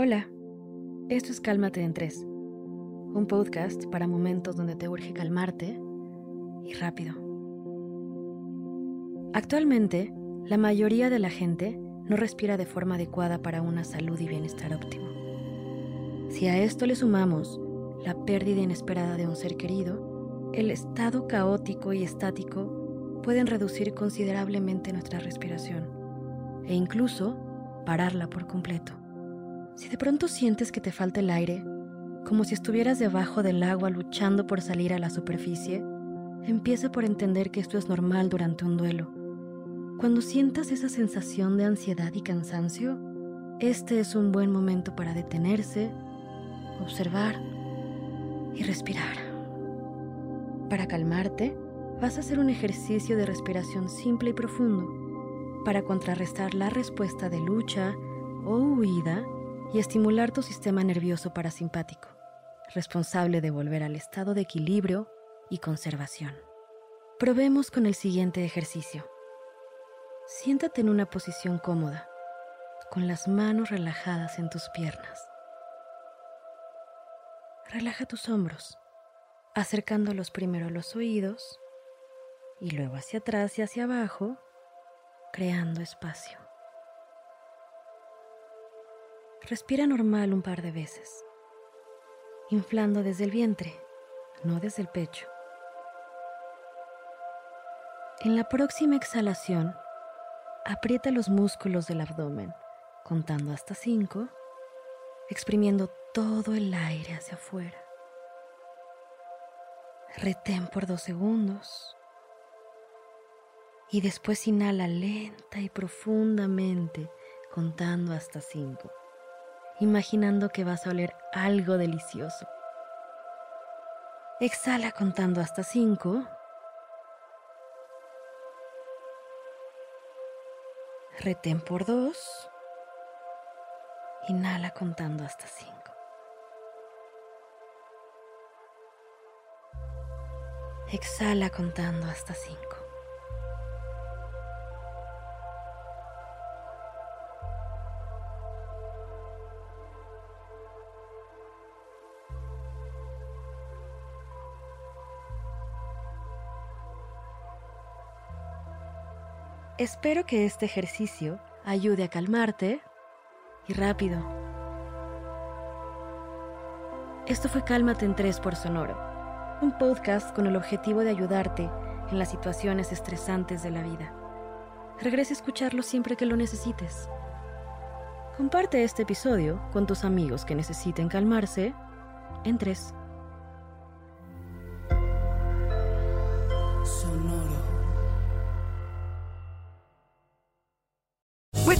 Hola, esto es Cálmate en Tres, un podcast para momentos donde te urge calmarte y rápido. Actualmente, la mayoría de la gente no respira de forma adecuada para una salud y bienestar óptimo. Si a esto le sumamos la pérdida inesperada de un ser querido, el estado caótico y estático pueden reducir considerablemente nuestra respiración e incluso pararla por completo. Si de pronto sientes que te falta el aire, como si estuvieras debajo del agua luchando por salir a la superficie, empieza por entender que esto es normal durante un duelo. Cuando sientas esa sensación de ansiedad y cansancio, este es un buen momento para detenerse, observar y respirar. Para calmarte, vas a hacer un ejercicio de respiración simple y profundo para contrarrestar la respuesta de lucha o huida y estimular tu sistema nervioso parasimpático, responsable de volver al estado de equilibrio y conservación. Probemos con el siguiente ejercicio. Siéntate en una posición cómoda, con las manos relajadas en tus piernas. Relaja tus hombros, acercándolos primero a los oídos y luego hacia atrás y hacia abajo, creando espacio. Respira normal un par de veces, inflando desde el vientre, no desde el pecho. En la próxima exhalación, aprieta los músculos del abdomen, contando hasta cinco, exprimiendo todo el aire hacia afuera. Retén por dos segundos y después inhala lenta y profundamente, contando hasta cinco imaginando que vas a oler algo delicioso. Exhala contando hasta cinco. Retén por dos. Inhala contando hasta cinco. Exhala contando hasta cinco. Espero que este ejercicio ayude a calmarte y rápido. Esto fue Cálmate en 3 por Sonoro, un podcast con el objetivo de ayudarte en las situaciones estresantes de la vida. Regresa a escucharlo siempre que lo necesites. Comparte este episodio con tus amigos que necesiten calmarse en 3.